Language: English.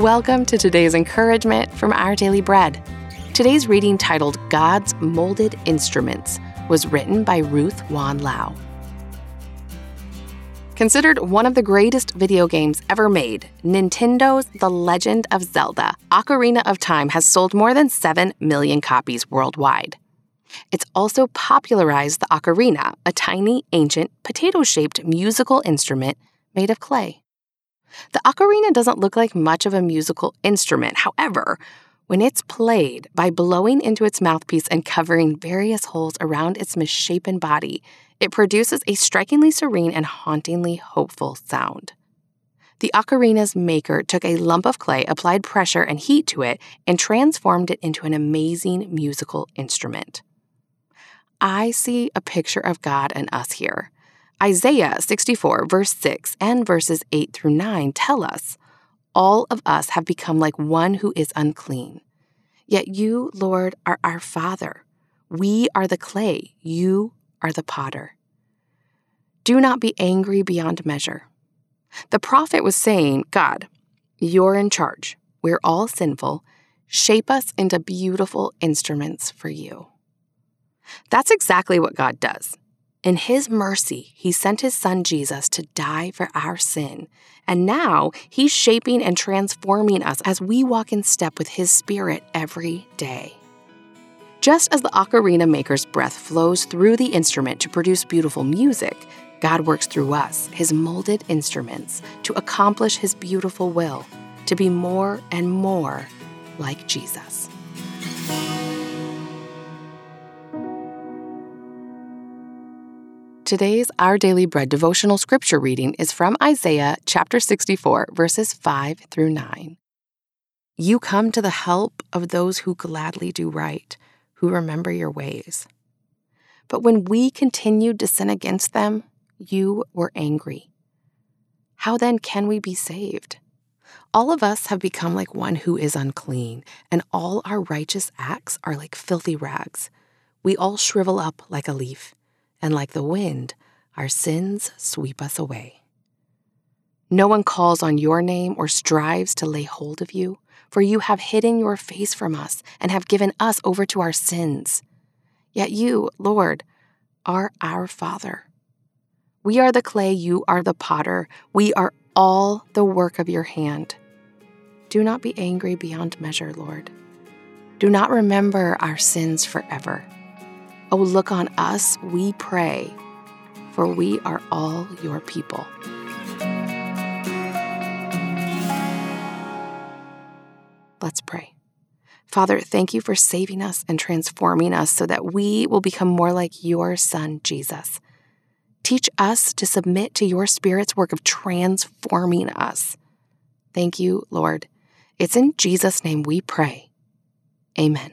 Welcome to today's encouragement from Our Daily Bread. Today's reading, titled God's Molded Instruments, was written by Ruth Wan Lau. Considered one of the greatest video games ever made, Nintendo's The Legend of Zelda Ocarina of Time has sold more than 7 million copies worldwide. It's also popularized the ocarina, a tiny, ancient, potato shaped musical instrument made of clay. The ocarina doesn't look like much of a musical instrument. However, when it's played by blowing into its mouthpiece and covering various holes around its misshapen body, it produces a strikingly serene and hauntingly hopeful sound. The ocarina's maker took a lump of clay, applied pressure and heat to it, and transformed it into an amazing musical instrument. I see a picture of God and us here. Isaiah 64, verse 6 and verses 8 through 9 tell us all of us have become like one who is unclean. Yet you, Lord, are our Father. We are the clay, you are the potter. Do not be angry beyond measure. The prophet was saying, God, you're in charge. We're all sinful. Shape us into beautiful instruments for you. That's exactly what God does. In His mercy, He sent His Son Jesus to die for our sin. And now He's shaping and transforming us as we walk in step with His Spirit every day. Just as the ocarina maker's breath flows through the instrument to produce beautiful music, God works through us, His molded instruments, to accomplish His beautiful will, to be more and more like Jesus. Today's Our Daily Bread devotional scripture reading is from Isaiah chapter 64, verses 5 through 9. You come to the help of those who gladly do right, who remember your ways. But when we continued to sin against them, you were angry. How then can we be saved? All of us have become like one who is unclean, and all our righteous acts are like filthy rags. We all shrivel up like a leaf and like the wind, our sins sweep us away. No one calls on your name or strives to lay hold of you, for you have hidden your face from us and have given us over to our sins. Yet you, Lord, are our Father. We are the clay, you are the potter. We are all the work of your hand. Do not be angry beyond measure, Lord. Do not remember our sins forever. Oh, look on us, we pray, for we are all your people. Let's pray. Father, thank you for saving us and transforming us so that we will become more like your Son, Jesus. Teach us to submit to your Spirit's work of transforming us. Thank you, Lord. It's in Jesus' name we pray. Amen.